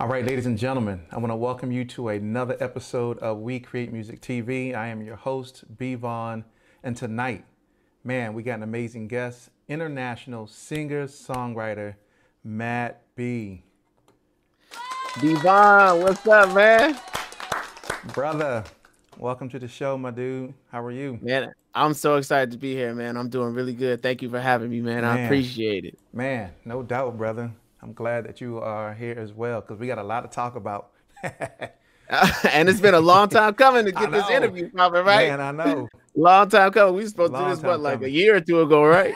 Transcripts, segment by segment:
All right, ladies and gentlemen, I want to welcome you to another episode of We Create Music TV. I am your host, B Vaughn, and tonight, man, we got an amazing guest, international singer songwriter Matt B. B Vaughn, what's up, man? Brother, welcome to the show, my dude. How are you? Man, I'm so excited to be here, man. I'm doing really good. Thank you for having me, man. man I appreciate it. Man, no doubt, brother. I'm glad that you are here as well because we got a lot to talk about. and it's been a long time coming to get this interview popping, right? Man, I know. long time coming. We supposed long to do this what like a year or two ago, right?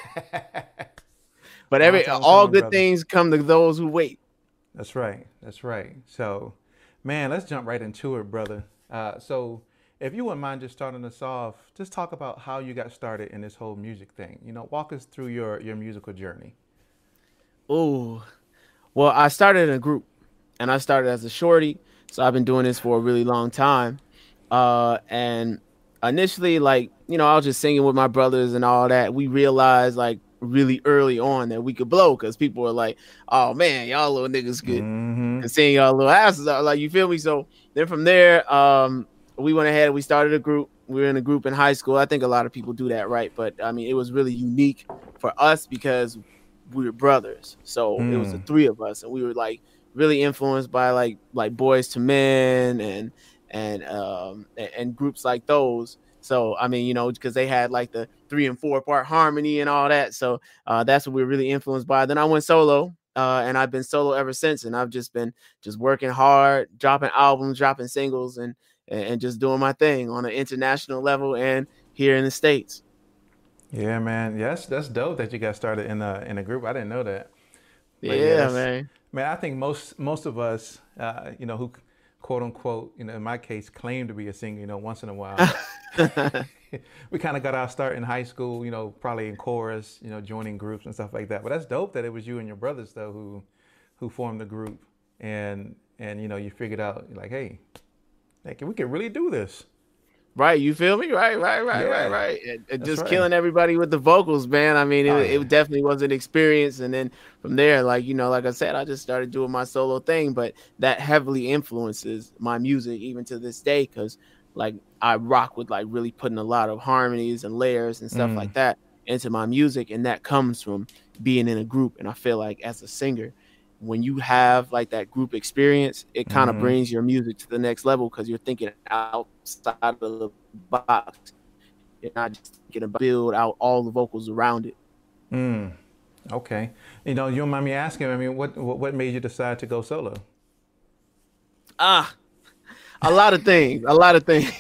but every all coming, good brother. things come to those who wait. That's right. That's right. So, man, let's jump right into it, brother. Uh, so, if you wouldn't mind just starting us off, just talk about how you got started in this whole music thing. You know, walk us through your your musical journey. Oh, well, I started in a group, and I started as a shorty, so I've been doing this for a really long time. Uh, and initially, like you know, I was just singing with my brothers and all that. We realized like really early on that we could blow because people were like, "Oh man, y'all little niggas good. mm-hmm. could sing y'all little asses out." Like you feel me? So then from there, um, we went ahead. And we started a group. We were in a group in high school. I think a lot of people do that, right? But I mean, it was really unique for us because we were brothers. So mm. it was the hmm. three of us, and we were like really influenced by like like Boyz II Men and and um and, and groups like those. So I mean, you know, because they had like the three and four part harmony and all that. So uh, that's what we were really influenced by. Then I went solo, uh, and I've been solo ever since. And I've just been just working hard, dropping albums, dropping singles, and and just doing my thing on an international level and here in the states. Yeah, man. Yes, that's dope that you got started in a in a group. I didn't know that. But yeah, man. Man, I think most most of us, uh, you know, who quote unquote, you know, in my case, claim to be a singer, you know, once in a while. we kind of got our start in high school, you know, probably in chorus, you know, joining groups and stuff like that. But that's dope that it was you and your brothers though who who formed the group and and you know you figured out like, hey, like we can really do this. Right, you feel me? Right, right, right, yeah. right, right. And, and just right. killing everybody with the vocals, man. I mean, it, oh, yeah. it, definitely was an experience. And then from there, like you know, like I said, I just started doing my solo thing, but that heavily influences my music even to this day because, like, I rock with like really putting a lot of harmonies and layers and stuff mm. like that into my music, and that comes from being in a group. And I feel like as a singer, when you have like that group experience, it kind of mm-hmm. brings your music to the next level because you're thinking outside of the box. You're not just thinking about build out all the vocals around it. Mm. Okay. You know, you don't mind me asking, I mean, what what made you decide to go solo? Ah, a lot of things. A lot of things.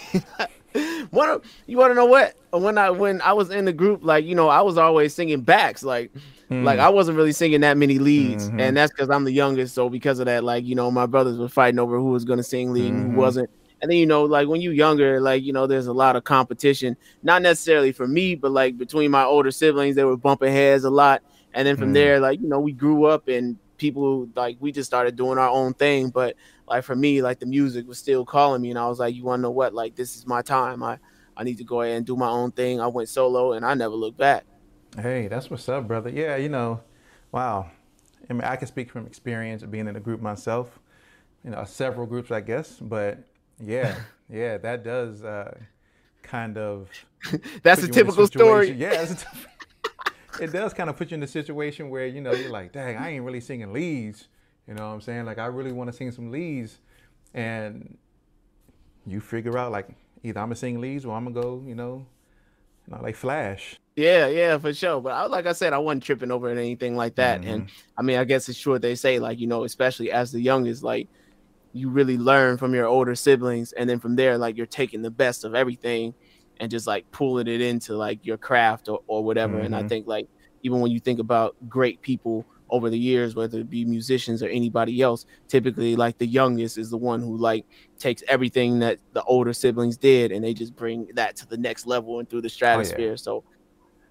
One, you want to know what? When I when I was in the group, like you know, I was always singing backs. Like Mm. Like I wasn't really singing that many leads, mm-hmm. and that's because I'm the youngest. So because of that, like you know, my brothers were fighting over who was gonna sing lead mm-hmm. and who mm-hmm. wasn't. And then you know, like when you're younger, like you know, there's a lot of competition. Not necessarily for me, but like between my older siblings, they were bumping heads a lot. And then from mm. there, like you know, we grew up and people like we just started doing our own thing. But like for me, like the music was still calling me, and I was like, you want to know what? Like this is my time. I I need to go ahead and do my own thing. I went solo, and I never looked back. Hey, that's what's up, brother. Yeah, you know, wow. I mean, I can speak from experience of being in a group myself. You know, several groups, I guess. But yeah, yeah, that does uh, kind of. that's a typical story. Yeah, it does kind of put you in a situation where you know you're like, dang, I ain't really singing leads. You know what I'm saying? Like, I really want to sing some leads, and you figure out like either I'm gonna sing leads or I'm gonna go, you know, you know like Flash. Yeah, yeah, for sure. But I, like I said, I wasn't tripping over anything like that. Mm-hmm. And I mean, I guess it's true they say, like, you know, especially as the youngest, like, you really learn from your older siblings. And then from there, like, you're taking the best of everything and just like pulling it into like your craft or, or whatever. Mm-hmm. And I mm-hmm. think, like, even when you think about great people over the years, whether it be musicians or anybody else, typically like the youngest is the one who like takes everything that the older siblings did and they just bring that to the next level and through the stratosphere. Oh, yeah. So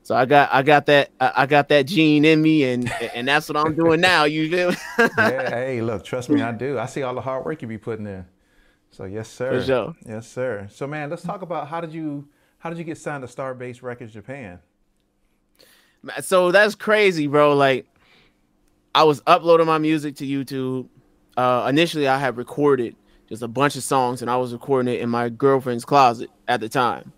so I got I got that I got that gene in me, and and that's what I'm doing now. You feel? yeah. Hey, look, trust me, I do. I see all the hard work you be putting in. So yes, sir. For sure. Yes, sir. So man, let's talk about how did you how did you get signed to Starbase Records Japan? So that's crazy, bro. Like I was uploading my music to YouTube. Uh, initially I had recorded just a bunch of songs, and I was recording it in my girlfriend's closet at the time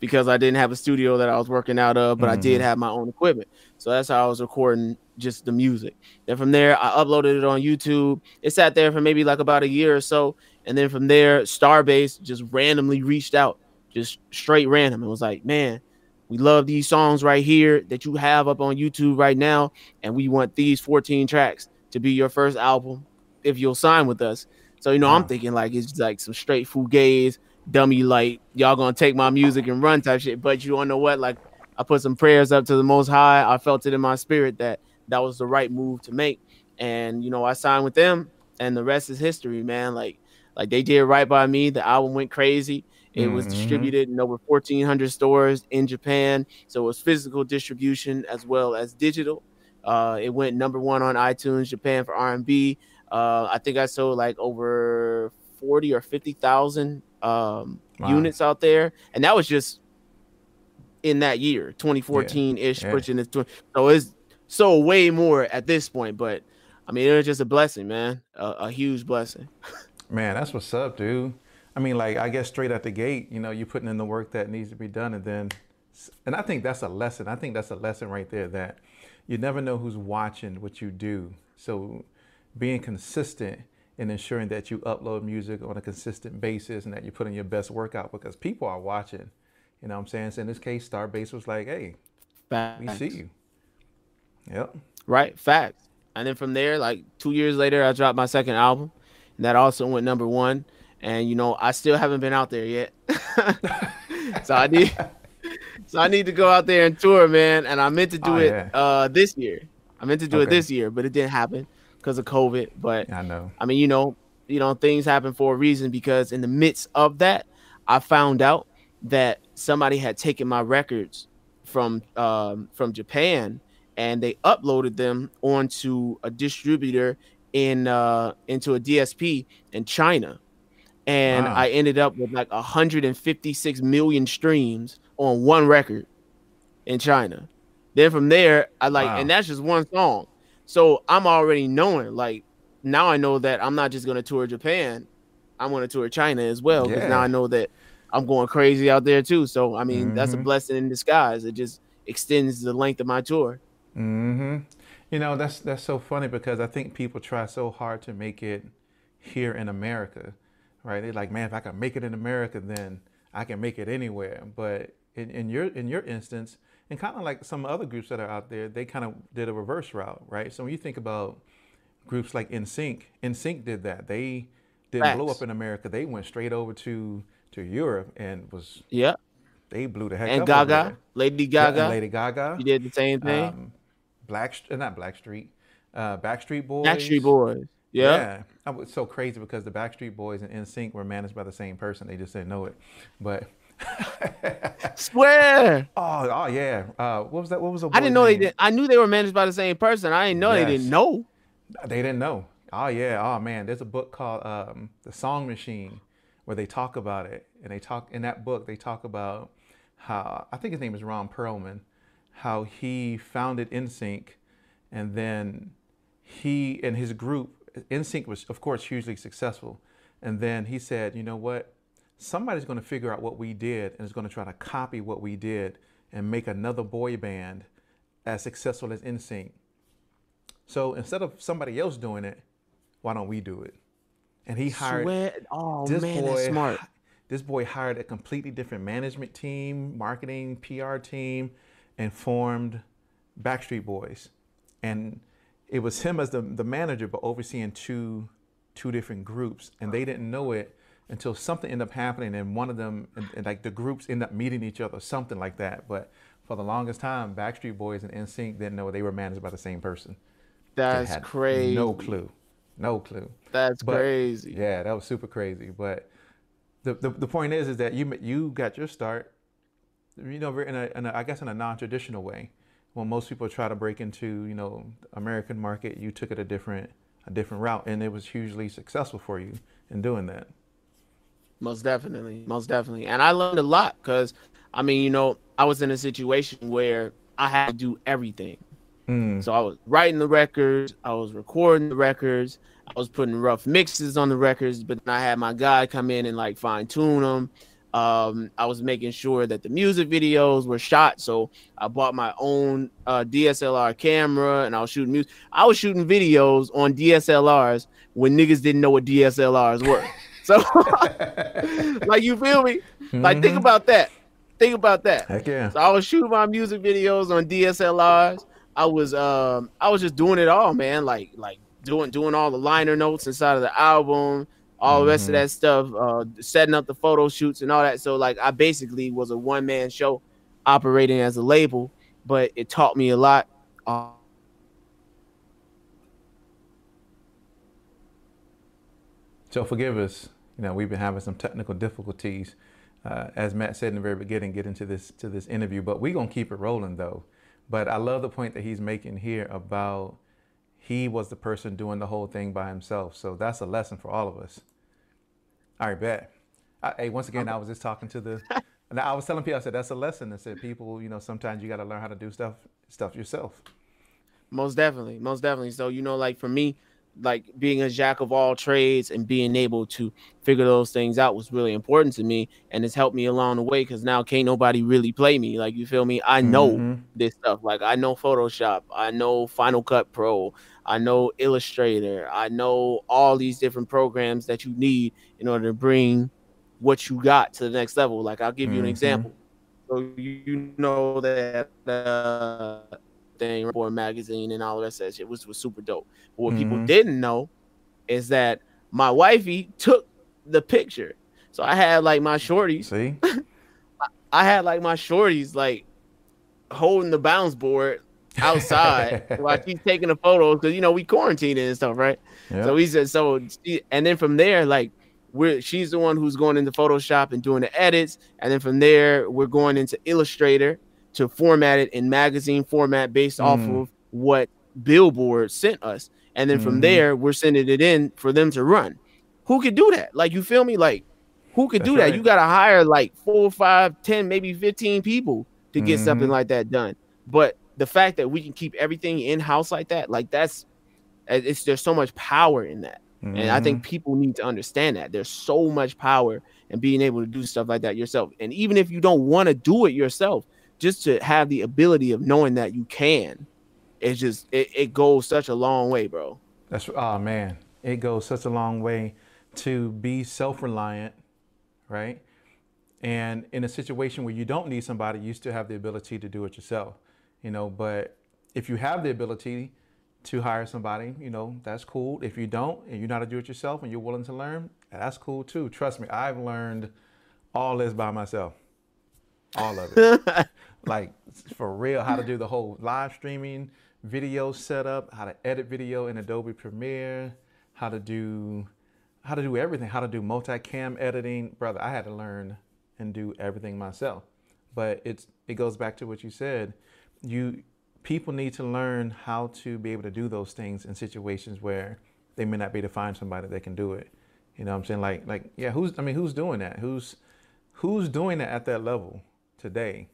because I didn't have a studio that I was working out of, but mm-hmm. I did mm-hmm. have my own equipment. So that's how I was recording just the music. Then from there, I uploaded it on YouTube. It sat there for maybe like about a year or so. And then from there, Starbase just randomly reached out, just straight random. It was like, man, we love these songs right here that you have up on YouTube right now. And we want these 14 tracks to be your first album if you'll sign with us. So, you know, wow. I'm thinking like it's like some straight fugazi dummy like y'all gonna take my music and run type shit. But you wanna know what? Like I put some prayers up to the most high. I felt it in my spirit that that was the right move to make. And you know, I signed with them and the rest is history, man. Like like they did right by me. The album went crazy. It mm-hmm. was distributed in over 1400 stores in Japan. So it was physical distribution as well as digital. Uh, it went number one on iTunes Japan for R&B. Uh, I think I sold like over 40 or 50,000 um, wow. units out there, and that was just in that year, 2014 ish, yeah. pushing it. So it's so way more at this point, but I mean, it was just a blessing, man, a, a huge blessing. man, that's what's up, dude. I mean, like I guess straight at the gate, you know, you're putting in the work that needs to be done, and then, and I think that's a lesson. I think that's a lesson right there that you never know who's watching what you do. So being consistent and ensuring that you upload music on a consistent basis and that you put in your best workout because people are watching. You know what I'm saying? So in this case, Starbase was like, hey, Facts. we see you. Yep. Right. Facts. And then from there, like two years later, I dropped my second album. And that also went number one. And you know, I still haven't been out there yet. so I need so I need to go out there and tour, man. And I meant to do oh, it yeah. uh this year. I meant to do okay. it this year, but it didn't happen because of COVID. But I know. I mean, you know, you know, things happen for a reason because in the midst of that, I found out that somebody had taken my records from um, from Japan and they uploaded them onto a distributor in uh, into a DSP in China. And wow. I ended up with like 156 million streams on one record in China. Then from there, I like, wow. and that's just one song. So I'm already knowing, like, now I know that I'm not just going to tour Japan. I'm going to tour China as well because yeah. now I know that I'm going crazy out there too. So I mean, mm-hmm. that's a mm-hmm. blessing in disguise. It just extends the length of my tour. Mm-hmm. You know, that's that's so funny because I think people try so hard to make it here in America, right? They're like, man, if I can make it in America, then I can make it anywhere. But in, in your in your instance, and kind of like some other groups that are out there, they kind of did a reverse route, right? So when you think about groups like NSYNC, NSYNC did that. They didn't Facts. blow up in America. They went straight over to to Europe and was yeah. They blew the heck out. and up. Gaga, Lady Gaga, yeah, Lady Gaga. She did the same thing. Um, Black, uh, not Blackstreet, uh, Backstreet Boys. Backstreet Boys. Yeah. yeah. I was so crazy because the Backstreet Boys and NSYNC were managed by the same person. They just didn't know it. But Swear. Oh, oh yeah. Uh, what was that? What was the? I didn't know name? they did. I knew they were managed by the same person. I didn't know yes. they didn't know. They didn't know. Oh yeah. Oh man. There's a book called um, The Song Machine where they talk about it, and they talk in that book. They talk about how I think his name is Ron Perlman, how he founded NSYNC, and then he and his group NSYNC was of course hugely successful, and then he said, you know what? Somebody's going to figure out what we did and is going to try to copy what we did and make another boy band as successful as NSYNC. So instead of somebody else doing it, why don't we do it? And he hired. Sweat. Oh this man, boy, that's smart. This boy hired a completely different management team, marketing, PR team, and formed Backstreet Boys. And it was him as the, the manager, but overseeing two two different groups, and they didn't know it until something ended up happening and one of them and, and like the groups end up meeting each other something like that. But for the longest time backstreet boys and nsync didn't know they were managed by the same person. That's crazy. no clue. No clue. That's but, crazy. yeah that was super crazy. But the, the, the point is is that you you got your start you know in a, in a i guess in a non-traditional way. When most people try to break into you know american market you took it a different a different route and it was hugely successful for you in doing that most definitely, most definitely. And I learned a lot because, I mean, you know, I was in a situation where I had to do everything. Mm. So I was writing the records, I was recording the records, I was putting rough mixes on the records, but then I had my guy come in and like fine tune them. Um, I was making sure that the music videos were shot. So I bought my own uh, DSLR camera and I was shooting music. I was shooting videos on DSLRs when niggas didn't know what DSLRs were. So, like, you feel me? Like, mm-hmm. think about that. Think about that. Heck yeah. So I was shooting my music videos on DSLRs. I was um I was just doing it all, man. Like like doing doing all the liner notes inside of the album, all mm-hmm. the rest of mm-hmm. that stuff, uh, setting up the photo shoots and all that. So like I basically was a one man show operating as a label, but it taught me a lot. Uh, so forgive us. You know, we've been having some technical difficulties, uh, as Matt said in the very beginning, get into this to this interview. But we're gonna keep it rolling though. But I love the point that he's making here about he was the person doing the whole thing by himself. So that's a lesson for all of us. All right, bet. I, hey, once again, I was just talking to the, and I was telling people, I said that's a lesson. I said people, you know, sometimes you got to learn how to do stuff stuff yourself. Most definitely, most definitely. So you know, like for me, like being a jack of all trades and being able to figure those things out was really important to me and it's helped me along the way because now can't nobody really play me like you feel me i know mm-hmm. this stuff like i know photoshop i know final cut pro i know illustrator i know all these different programs that you need in order to bring what you got to the next level like i'll give you an mm-hmm. example so you know that uh, thing, Report magazine, and all that shit was was super dope. But what mm-hmm. people didn't know is that my wifey took the picture. So I had like my shorties. See, I had like my shorties like holding the bounce board outside while she's taking the photos because you know we quarantined and stuff, right? Yep. So he said so, and then from there, like we're she's the one who's going into Photoshop and doing the edits, and then from there we're going into Illustrator to format it in magazine format based mm. off of what Billboard sent us. And then from mm-hmm. there, we're sending it in for them to run. Who could do that? Like, you feel me? Like, who could That's do that? Right. You got to hire like four, five, ten, maybe 15 people to get mm-hmm. something like that done. But the fact that we can keep everything in house like that, like, that's it's there's so much power in that. Mm-hmm. And I think mm-hmm. people need to understand that there's so much power in being able to do stuff like that yourself. And even if you don't want to do it yourself, just to have the ability of knowing that you can, it's just it, it goes such a long way, bro. That's oh man, it goes such a long way to be self-reliant, right? And in a situation where you don't need somebody, you still have the ability to do it yourself, you know. But if you have the ability to hire somebody, you know, that's cool. If you don't and you know how to do it yourself and you're willing to learn, that's cool too. Trust me, I've learned all this by myself. All of it. like for real, how to do the whole live streaming video setup, how to edit video in Adobe Premiere, how to do how to do everything, how to do multicam editing. Brother, I had to learn and do everything myself. But it's it goes back to what you said. You people need to learn how to be able to do those things in situations where they may not be able to find somebody that can do it. You know what I'm saying? Like like yeah, who's I mean who's doing that? Who's who's doing that at that level today?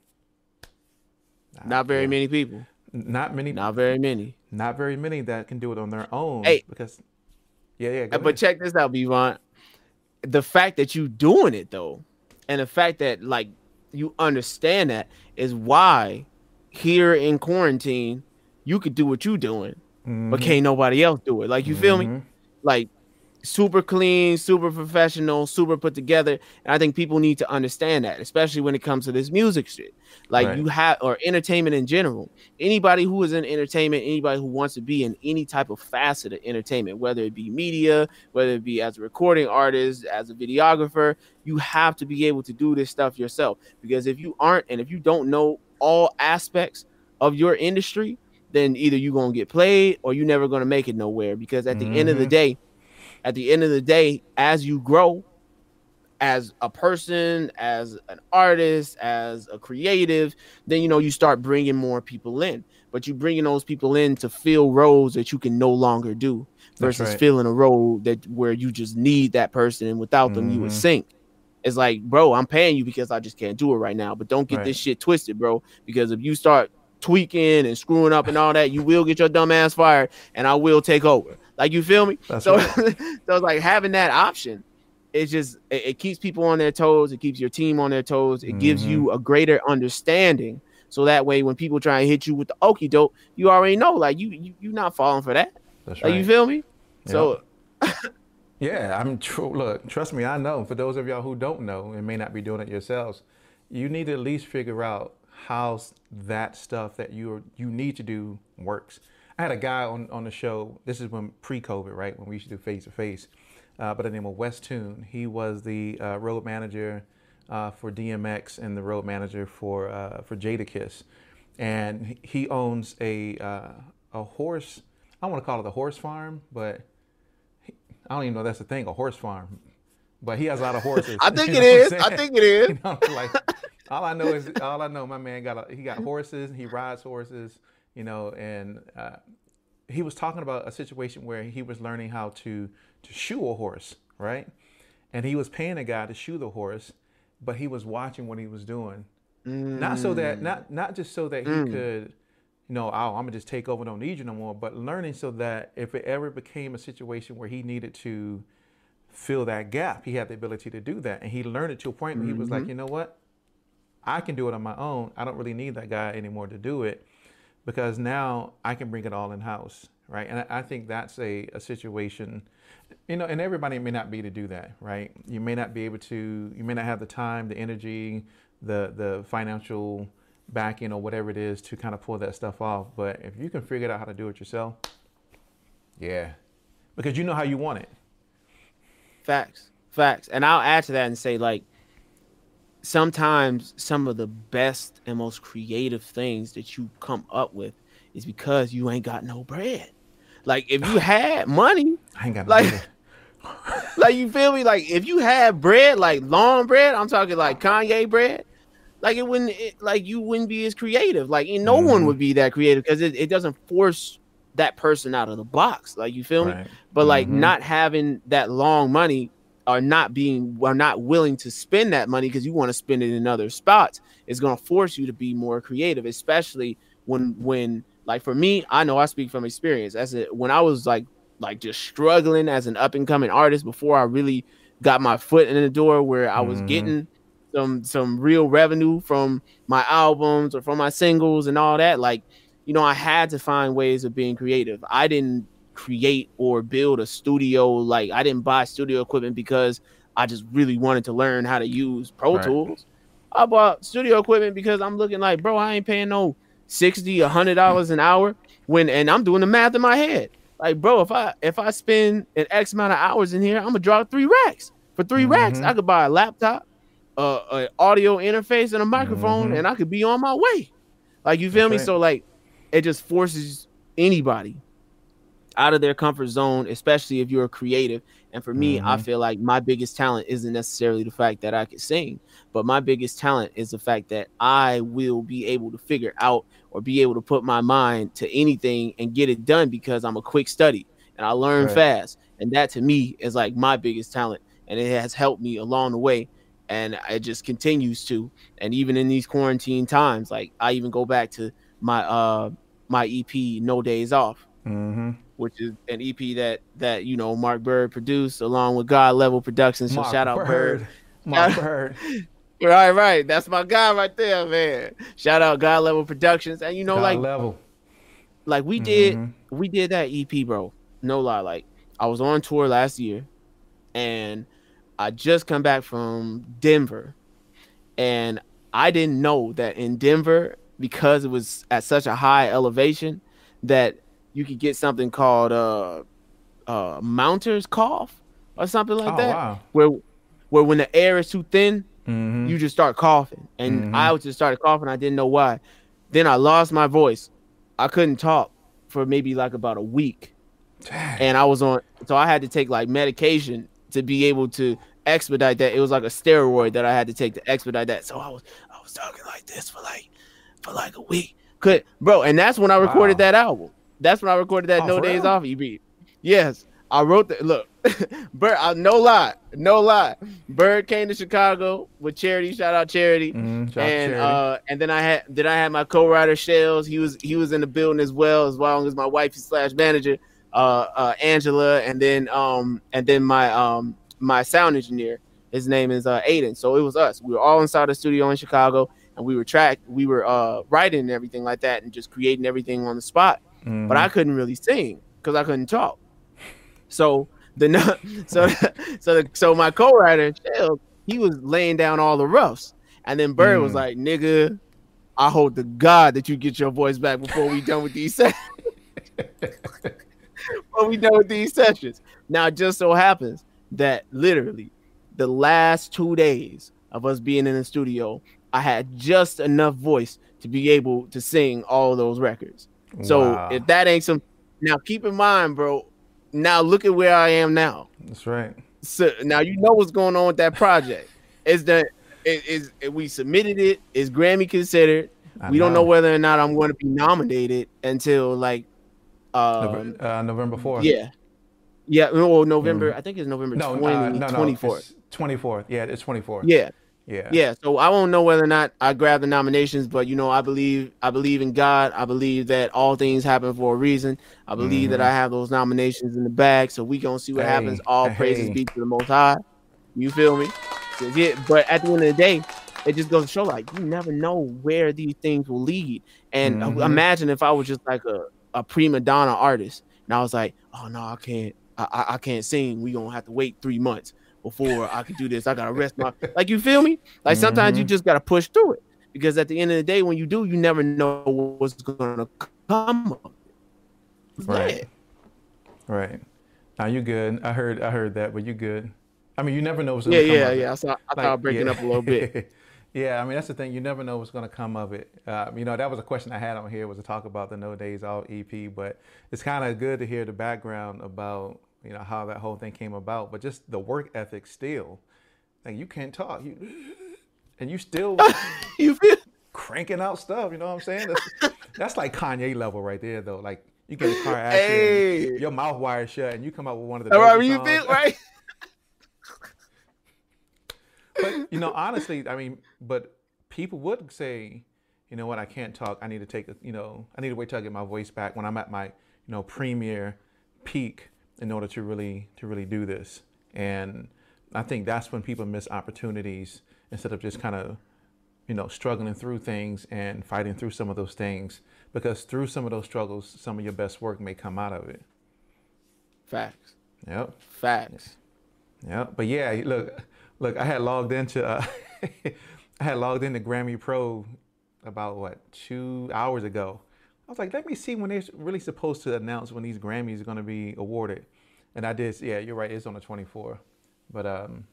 Not, not very yeah. many people. Not many. Not very many. Not very many that can do it on their own. Hey, because yeah, yeah. But ahead. check this out, B Vaughn. The fact that you doing it though, and the fact that like you understand that is why here in quarantine you could do what you doing, mm-hmm. but can't nobody else do it. Like you mm-hmm. feel me? Mm-hmm. Like super clean, super professional, super put together. And I think people need to understand that, especially when it comes to this music shit. Like right. you have or entertainment in general. Anybody who is in entertainment, anybody who wants to be in any type of facet of entertainment, whether it be media, whether it be as a recording artist, as a videographer, you have to be able to do this stuff yourself. Because if you aren't and if you don't know all aspects of your industry, then either you're gonna get played or you're never gonna make it nowhere. Because at the mm-hmm. end of the mm-hmm. day, at the end of the day, as you grow as a person, as an artist, as a creative, then you know you start bringing more people in. But you bringing those people in to fill roles that you can no longer do versus right. filling a role that where you just need that person and without them mm-hmm. you would mm-hmm. sink. It's like, bro, I'm paying you because I just can't do it right now. But don't get right. this shit twisted, bro. Because if you start tweaking and screwing up and all that, you will get your dumb ass fired, and I will take over. Like you feel me? That's so, right. so it's like having that option. It just it, it, keeps people on their toes. It keeps your team on their toes. It mm-hmm. gives you a greater understanding. So that way, when people try and hit you with the okey doke, you already know, like you you you're not falling for that. That's right. You feel me? Yep. So. yeah, I'm true. Look, trust me, I know. For those of y'all who don't know and may not be doing it yourselves, you need to at least figure out how that stuff that you you need to do works. I had a guy on, on the show. This is when pre-COVID, right? When we used to do face to face. By the name of West Toon. He was the uh, road manager uh, for DMX and the road manager for uh, for Jadakiss, and he owns a uh, a horse. I don't want to call it a horse farm, but he, I don't even know that's a thing, a horse farm. But he has a lot of horses. I think it is. I think it is. You know, like all I know is all I know. My man got a, he got horses. He rides horses you know, and uh, he was talking about a situation where he was learning how to to shoe a horse, right? And he was paying a guy to shoe the horse, but he was watching what he was doing, mm. not so that not not just so that he mm. could, you know, oh, I'm gonna just take over, don't need you no more, but learning so that if it ever became a situation where he needed to fill that gap, he had the ability to do that, and he learned it to a point where mm-hmm. he was like, mm-hmm. you know what, I can do it on my own. I don't really need that guy anymore to do it because now I can bring it all in house, right? And I, think that's a, a situation, you know, and everybody may not be to do that, right? You may not be able to, you may not have the time, the energy, the the financial backing or whatever it is to kind of pull that stuff off. But if you can figure out how to do it yourself, yeah, because you know how you want it. Facts, facts, and I'll add to that and say like sometimes some of the best and most creative things that you come up with is because you ain't got no bread. Like if you had money, I ain't got like, no like you feel me? Like if you had bread, like long bread, I'm talking like Kanye bread, like it wouldn't it, like you wouldn't be as creative. Like no mm-hmm. one would be that creative because it, it doesn't force that person out of the box. Like you feel right. me? But like mm-hmm. not having that long money are not being are not willing to spend that money because you want to spend it in other spots is going to force you to be more creative especially when when like for me i know i speak from experience as it when i was like like just struggling as an up and coming artist before i really got my foot in the door where i was mm-hmm. getting some some real revenue from my albums or from my singles and all that like you know i had to find ways of being creative i didn't create or build a studio. Like I didn't buy studio equipment because I just really wanted to learn how to use Pro right. Tools. I bought studio equipment because I'm looking like, bro, I ain't paying no 60 a hundred dollars an hour when and I'm doing the math in my head. Like, bro, if I if I spend an X amount of hours in here, I'm gonna draw three racks. For 3 mm-hmm. racks, I could buy a laptop, uh, an audio interface, and a microphone, mm-hmm. and I could be on my way. Like, you feel That's me? Right. So like, it just forces anybody out of their comfort zone, especially if you're a creative. And for me, mm-hmm. I feel like my biggest talent isn't necessarily the fact that I can sing, but my biggest talent is the fact that I will be able to figure out or be able to put my mind to anything and get it done because I'm a quick study and I learn right. fast. And that to me is like my biggest talent. And it has helped me along the way. And it just continues to. And even in these quarantine times, like I even go back to my uh my EP No Days Off. Mm-hmm which is an EP that that you know Mark Bird produced along with God Level Productions. So Mark shout out Bird. Bird. Mark Bird. right, right. That's my guy right there, man. Shout out God Level Productions. And you know, God like level. Like we did mm-hmm. we did that EP, bro. No lie. Like I was on tour last year and I just come back from Denver. And I didn't know that in Denver, because it was at such a high elevation, that you could get something called uh uh mounter's cough or something like oh, that. Wow. Where where when the air is too thin, mm-hmm. you just start coughing. And mm-hmm. I just started coughing. I didn't know why. Then I lost my voice. I couldn't talk for maybe like about a week. Dang. And I was on so I had to take like medication to be able to expedite that. It was like a steroid that I had to take to expedite that. So I was I was talking like this for like for like a week. Could bro, and that's when I recorded wow. that album. That's when I recorded that oh, No Days real? Off EP. Yes, I wrote that. look. Bird, uh, no lie, no lie. Bird came to Chicago with Charity. Shout out Charity. Mm, shout out and Charity. uh, and then I had then I had my co-writer Shells. He was he was in the building as well as well as my wife slash manager, uh, uh, Angela, and then um and then my um my sound engineer. His name is uh Aiden. So it was us. We were all inside the studio in Chicago, and we were track we were uh writing and everything like that, and just creating everything on the spot. Mhm. But I couldn't really sing because I couldn't talk. So the so so the, so my co-writer Shell, he was laying down all the roughs, and then Bird was Mm. like, "Nigga, I hope to God that you get your voice back before we done with these sessions." before we done with these sessions. Now, it just so happens that literally the last two days of us being in the studio, I had just enough voice to be able to sing all those records. So Wow. if that ain't some, now keep in mind, bro. Now look at where I am now. that's right. So now you know what's going on with that project. Is that it is we submitted it? Is Grammy considered? I we don't know whether or not I'm going to be nominated until like, um, November, uh, November 4th. yeah, yeah. Well, November. I think it's November No, 20, uh, no, no. 24th. it's 24th. Yeah, it's 24th. Yeah, Yeah. yeah. So I won't know whether or not I grab the nominations, but you know, I believe I believe in God. I believe that all things happen for a reason. I believe that I have those nominations in the bag. So we gonna see what Mm-hmm. Hey, happens. All hey. praises be to the Most High. You feel me? So, yeah, but at the end of the day, it just goes to show like you never know where these things will lead. And Mhm. imagine if I was just like a, a prima donna artist, and I was like, oh no, I can't, I, I, I can't sing. We gonna have to wait three months before I could do this. I gotta rest my like. You feel me? Like sometimes you Mhm. just gotta push through it because at the end of the day, when you do, you never know what's gonna come. Right. Right. Now you good. I heard I heard that, but you good. I mean, you never know what's Yeah, gonna come yeah, of it. yeah. I saw, I Like, thought breaking yeah. up a little bit. yeah, I mean that's the thing. You never know what's to come of it. Uh, you know, that was a question I had on here was to talk about the No Days Off EP, but it's kind of good to hear the background about you know how that whole thing came about. But just the work ethic still, like you can't talk, you and you still you feel? cranking out stuff. You know what I'm saying? That's, that's like Kanye level right there, though. Like you get a car accident, Hey. your mouth wired shut, and you come out with one of the All right, you feel right? but you know, honestly, I mean, but people would say, you know what, I can't talk. I need to take, a, you know, I need to wait till I get my voice back when I'm at my, you know, premier peak in order to really to really do this. And I think that's when people miss opportunities instead of just kind of, you know, struggling through things and fighting through some of those things. Because through some of those struggles, some of your best work may come out of it. Facts. Yep. Facts. Yeah, but yeah, look, look, I had logged into, uh, I had logged into Grammy Pro about what two hours ago. I was like, let me see when they're really supposed to announce when these Grammys are going to be awarded, and I did. Yeah, you're right. It's on the 24th. But um,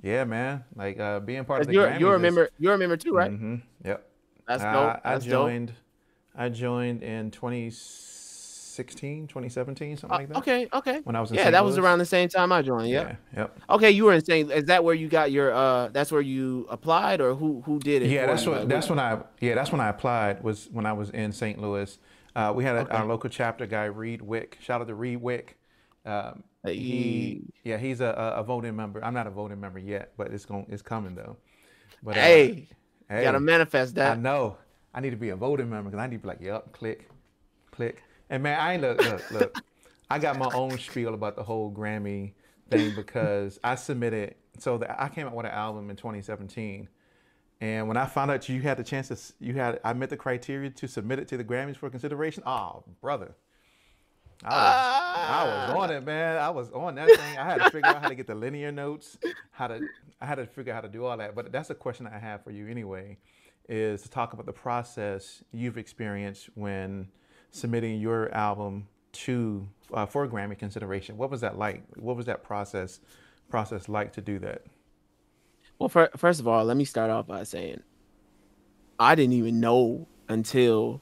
yeah, man, like uh, being part of the You're, Grammys. you're a is- member. You're a member too, right? Mhm, Yep. That's I- dope. I, That's dope. joined. I joined in 2016, 2017, something Uh, like that. okay, okay. When I was in Yeah, St. that was around the same time I joined. Yeah. Yeah. Yep. Okay, you were in St. Is that where you got your? uh That's where you applied, or who who did it? Yeah, that's what that's when I yeah that's when I applied was when I was in St. Louis. Uh, we had a, Okay. our local chapter guy Reed Wick. Shout out to Reed Wick. Um, he yeah he's a, a a voting member. I'm not a voting member yet, but it's going it's coming though. But uh, Hey, hey, gotta manifest that. I know I need to be a voting member because I need to be like yep click click and man I ain't look look look I got my own spiel about the whole Grammy thing because I submitted so the, I came out with an album in 2017 and when I found out you had the chance to, you had, I met the criteria to submit it to the Grammys for consideration. Oh, brother. I was, I was on it, man. I was on that thing. I had to figure out how to get the linear notes, how to, I had to figure out how to do all that. But that's a question I have for you anyway, is to talk about the process you've experienced when submitting your album to, uh, for Grammy consideration. What was that like? What was that process, process like to do that? Well, fir- first of all, let me start off by saying I didn't even know until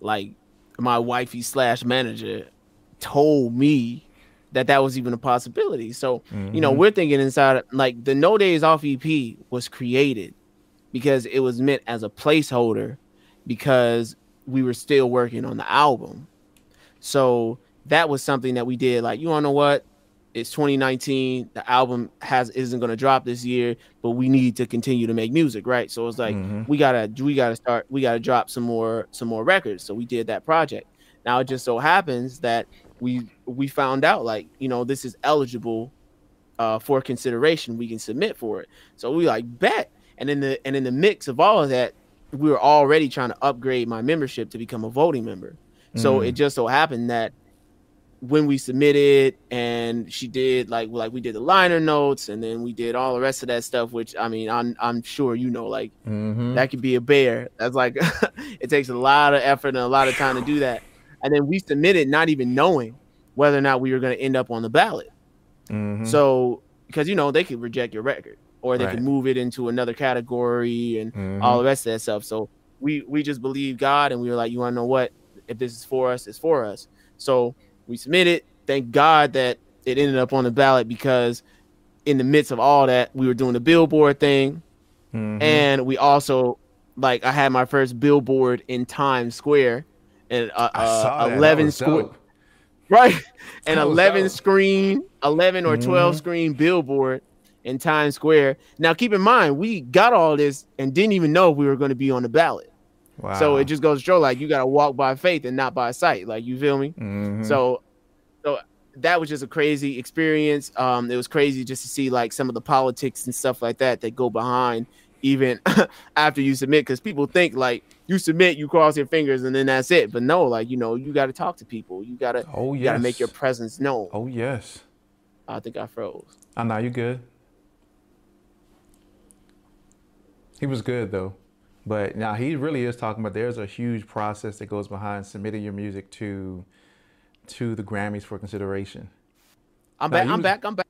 like my wifey slash manager told me that that was even a possibility. So, you know, Mhm. we're thinking inside like the No Days Off EP was created because it was meant as a placeholder because we were still working on the album. So that was something that we did. Like, you wanna know what? It's 2019. The album has isn't gonna drop this year, but we need to continue to make music, right? So it's like Mhm. we gotta we gotta start we gotta drop some more some more records. So we did that project. Now it just so happens that we we found out like you know this is eligible uh, for consideration. We can submit for it. So we like bet, and in the and in the mix of all of that, we were already trying to upgrade my membership to become a voting member. So Mm. it just so happened that when we submitted and she did like like we did the liner notes and then we did all the rest of that stuff which i mean i'm i'm sure you know like Mhm. that could be a bear that's like it takes a lot of effort and a lot of time to do that and then we submitted not even knowing whether or not we were going to end up on the ballot Mhm. so because you know they could reject your record or they Right. could move it into another category and Mhm. all the rest of that stuff. So we we just believe God and we were like, you want to know what? If this is for us, it's for us. So we submitted. Thank God that it ended up on the ballot because in the midst of all that, we were doing the billboard thing, Mhm. and we also like I had my first billboard in Times Square, and uh, uh, that. That eleven was square right an 11 dope. screen 11 or 12 Mhm. screen billboard in times square. Now keep in mind we got all this and didn't even know we were going to be on the ballot. Wow. so it just goes to show like you got to walk by faith and not by sight like you feel me? Mhm. so so that was just a crazy experience. Um it was crazy just to see like some of the politics and stuff like that that go behind even after you submit because people think like you submit you cross your fingers and then that's it. But no like you know you got to talk to people. You got to oh you got to make your presence known. Oh yes. i think i froze. Oh no, you good. He was good though. But now he really is talking about there's a huge process that goes behind submitting your music to to the Grammys for consideration. i'm back i'm was- back i'm back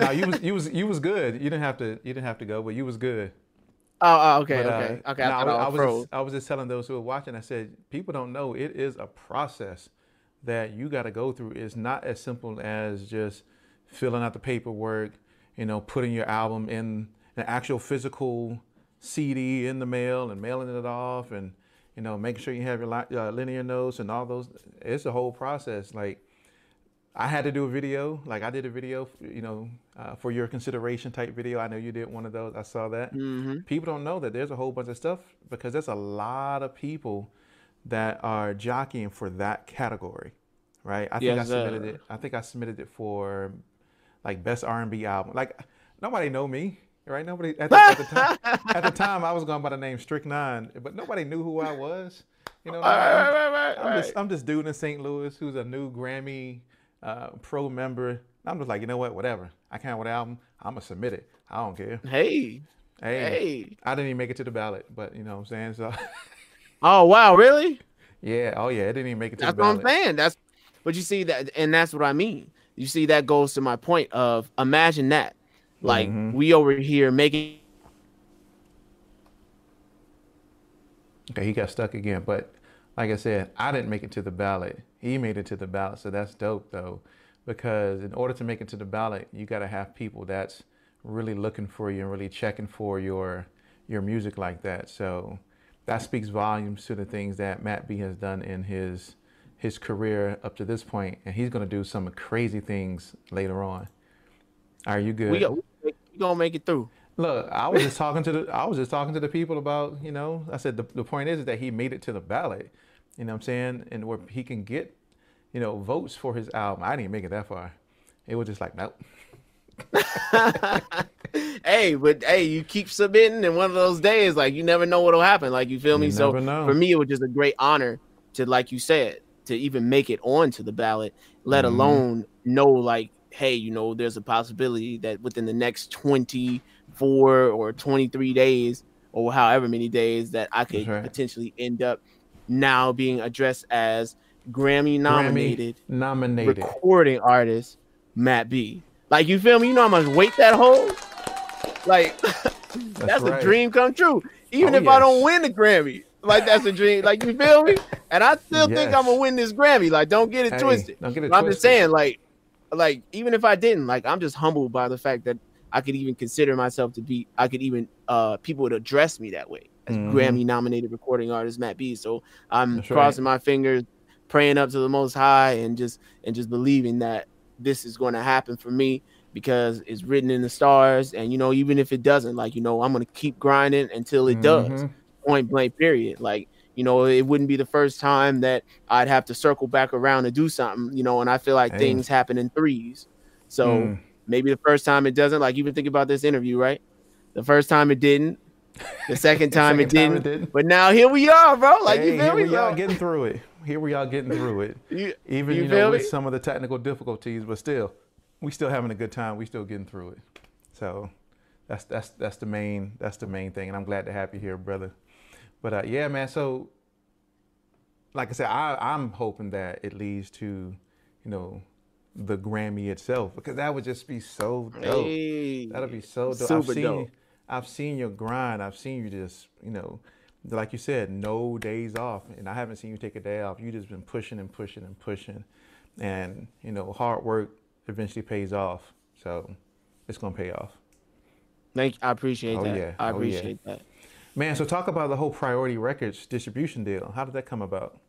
Now you was you was you was good. You didn't have to you didn't have to go, but you was good. oh, oh okay But, uh, okay okay now, i, I, I was just, I was just telling those who are watching. I said people don't know it is a process that you got to go through. It's not as simple as just filling out the paperwork, you know, putting your album in an actual physical CD in the mail and mailing it off, and you know, making sure you have your li- uh, linear notes and all those. It's a whole process. Like I had to do a video. Like I did a video, you know, uh, for your consideration type video. I know you did one of those. I saw that. hmm People don't know that there's a whole bunch of stuff because there's a lot of people that are jockeying for that category, right? I think Yes, I submitted sir. it. I think I submitted it for like best R&B album. Like nobody know me, right? Nobody at the, at the time. At the time, I was going by the name Strict Nine, but nobody knew who I was. You know, what I mean? right, right, right, I'm right. just I'm just dude in St. Louis who's a new Grammy uh, pro member. I'm just like, you know what, whatever. I can't with album. I'm gonna submit it. I don't care. hey Hey, hey I didn't even make it to the ballot, but you know what I'm saying. So oh wow really yeah, oh yeah, it didn't even make it to That's the ballot. That's what I'm saying. That's but you see that, and that's what I mean. You see that goes to my point of imagine that, like Mhm. we over here making. Okay, he got stuck again, but like I said, I didn't make it to the ballot. He made it to the ballot, so that's dope though, because in order to make it to the ballot, you got to have people that's really looking for you and really checking for your your music like that. So that speaks volumes to the things that Matt B has done in his his career up to this point, and he's gonna do some crazy things later on. Are you good? We go, we gonna make it through. Look, I was just talking to the I was just talking to the people about, you know, I said the, the point is, is that he made it to the ballot. You know what I'm saying? And where he can get, you know, votes for his album. I didn't make it that far. It was just like, nope. hey, but hey, you keep submitting, and one of those days, like you never know what'll happen. Like you feel me? You so know. for me, it was just a great honor to, like you said, to even make it onto the ballot. Let Mhm. alone know, like, hey, you know, there's a possibility that within the next 24 or 23 days, or however many days, that I could right. potentially end up now being addressed as Grammy nominated nominated. recording artist Matt B. Like you feel me? You know how much weight that holds? Like that's, right. a dream come true. Even Oh, if I don't win the Grammy, like that's a dream. Like you feel me? And I still think I'm gonna win this Grammy. Like don't get it Hey, twisted. Don't get it But I'm just saying, like, like even if I didn't, like I'm just humbled by the fact that I could even consider myself to be. I could even uh people would address me that way as Mhm. Grammy nominated recording artist Matt B. So I'm That's right. crossing my fingers, praying up to the Most High and just and just believing that this is going to happen for me because it's written in the stars. And you know, even if it doesn't, like you know, I'm gonna keep grinding until it mm-hmm. does. Point blank. Period. Like you know, it wouldn't be the first time that I'd have to circle back around to do something. You know, and I feel like hey. things happen in threes. So mm. maybe the first time it doesn't. Like even think about this interview, right? The first time it didn't. The second time, the second it, didn't, time it, didn't, But now here we are, bro. Like hey, you feel here? We are getting through it. Here we are getting through it. you, Even you, you know with some of the technical difficulties, but still, we still having a good time. We still getting through it. So that's that's that's the main that's the main thing, and I'm glad to have you here, brother. But uh, yeah, man. So like I said, I, I'm hoping that it leads to, you know, the Grammy itself because that would just be so dope. Hey, That'd be so dope. I've seen, dope. I've seen your grind. I've seen you just, you know, like you said, no days off, and I haven't seen you take a day off. You just been pushing and pushing and pushing, and you know, hard work eventually pays off. So it's gonna pay off. Thank. I appreciate oh, that. Yeah. I appreciate oh, yeah. that. Man, so talk about the whole Priority Records distribution deal. How did that come about?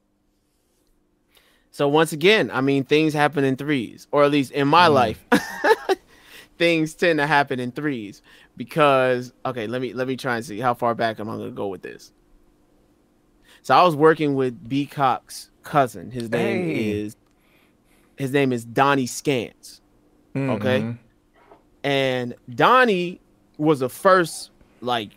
So once again, I mean, things happen in threes, or at least in my mm. life, things tend to happen in threes because okay, let me let me try and see how far back am I going to go with this. So I was working with B Cox's cousin. His name hey. is his name is Donnie Scance. Mm-hmm. Okay, and Donnie was the first like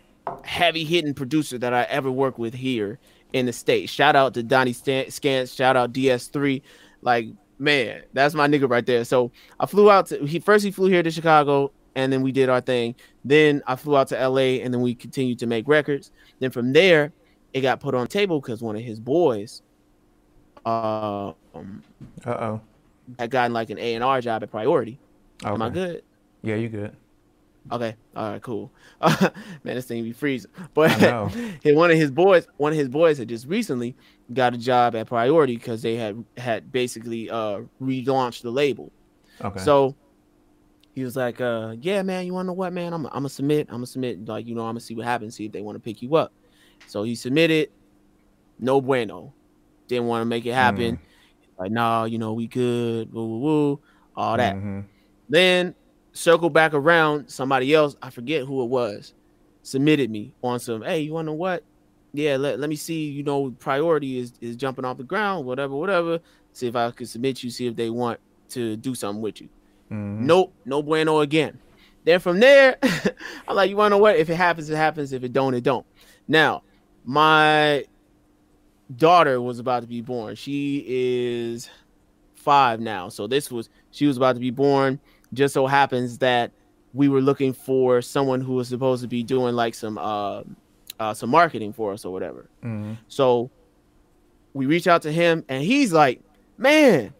heavy hitting producer that I ever worked with here in the state. Shout out to Donnie Scance. Shout out DS3. Like, man, that's my nigga right there. So I flew out to he first he flew here to Chicago and then we did our thing. Then I flew out to LA and then we continued to make records. Then from there, it got put on the table because one of his boys uh um, uh-oh had gotten like an A and R job at Priority. Okay. Am I good? Yeah, you good. Okay. All right. Cool. Uh, man, this thing be freezing. But one of his boys, one of his boys had just recently got a job at Priority because they had had basically uh relaunched the label. Okay. So he was like, uh, "Yeah, man, you want to know what, man? I'm I'm gonna submit. I'm gonna submit. Like, you know, I'm gonna see what happens. See if they want to pick you up." So he submitted. No bueno. Didn't want to make it happen. Mm. Like, nah, you know, we good. Woo, woo, woo. All that. Mm-hmm. Then circle back around, somebody else, I forget who it was, submitted me on some, hey, you wanna know what? Yeah, let, let me see, you know, priority is, is jumping off the ground, whatever, whatever. See if I could submit you, see if they want to do something with you. Mm-hmm. Nope, no bueno again. Then from there, I'm like, you wanna know what? If it happens, it happens. If it don't, it don't. Now, my daughter was about to be born. She is five now. So this was she was about to be born just so happens that we were looking for someone who was supposed to be doing like some uh, uh some marketing for us or whatever. Mm-hmm. So we reach out to him and he's like, "Man,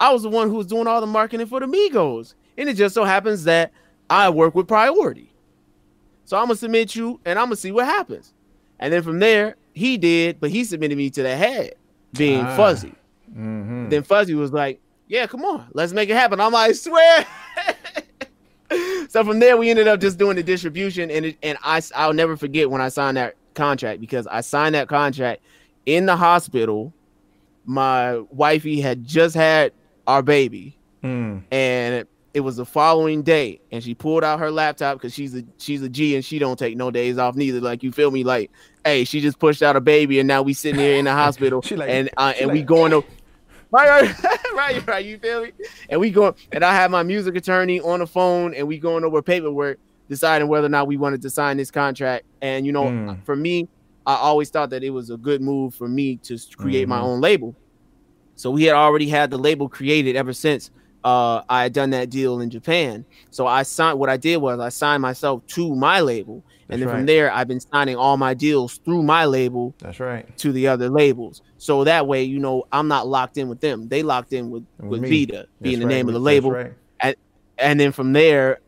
I was the one who was doing all the marketing for the Migos, and it just so happens that I work with Priority. So I'm gonna submit you, and I'm gonna see what happens." And then from there, he did, but he submitted me to the head, being ah. Fuzzy. Mm-hmm. Then Fuzzy was like, yeah, come on, let's make it happen. I'm like, I swear. so from there, we ended up just doing the distribution, and it, and I I'll never forget when I signed that contract because I signed that contract in the hospital. My wifey had just had our baby, mm. and it was the following day, and she pulled out her laptop because she's a she's a G and she don't take no days off neither. Like you feel me? Like, hey, she just pushed out a baby, and now we sitting here in the hospital, like, and uh, and like, we going to right, right, right, right. You feel me? And we go, and I have my music attorney on the phone, and we going over paperwork, deciding whether or not we wanted to sign this contract. And you know, mm. for me, I always thought that it was a good move for me to create mm-hmm. my own label. So we had already had the label created ever since uh, I had done that deal in Japan. So I signed. What I did was I signed myself to my label, and then right. from there, I've been signing all my deals through my label. That's right. To the other labels. So that way, you know, I'm not locked in with them. They locked in with, with, with Vita being That's the right. name of the label. Right. And, and then from there,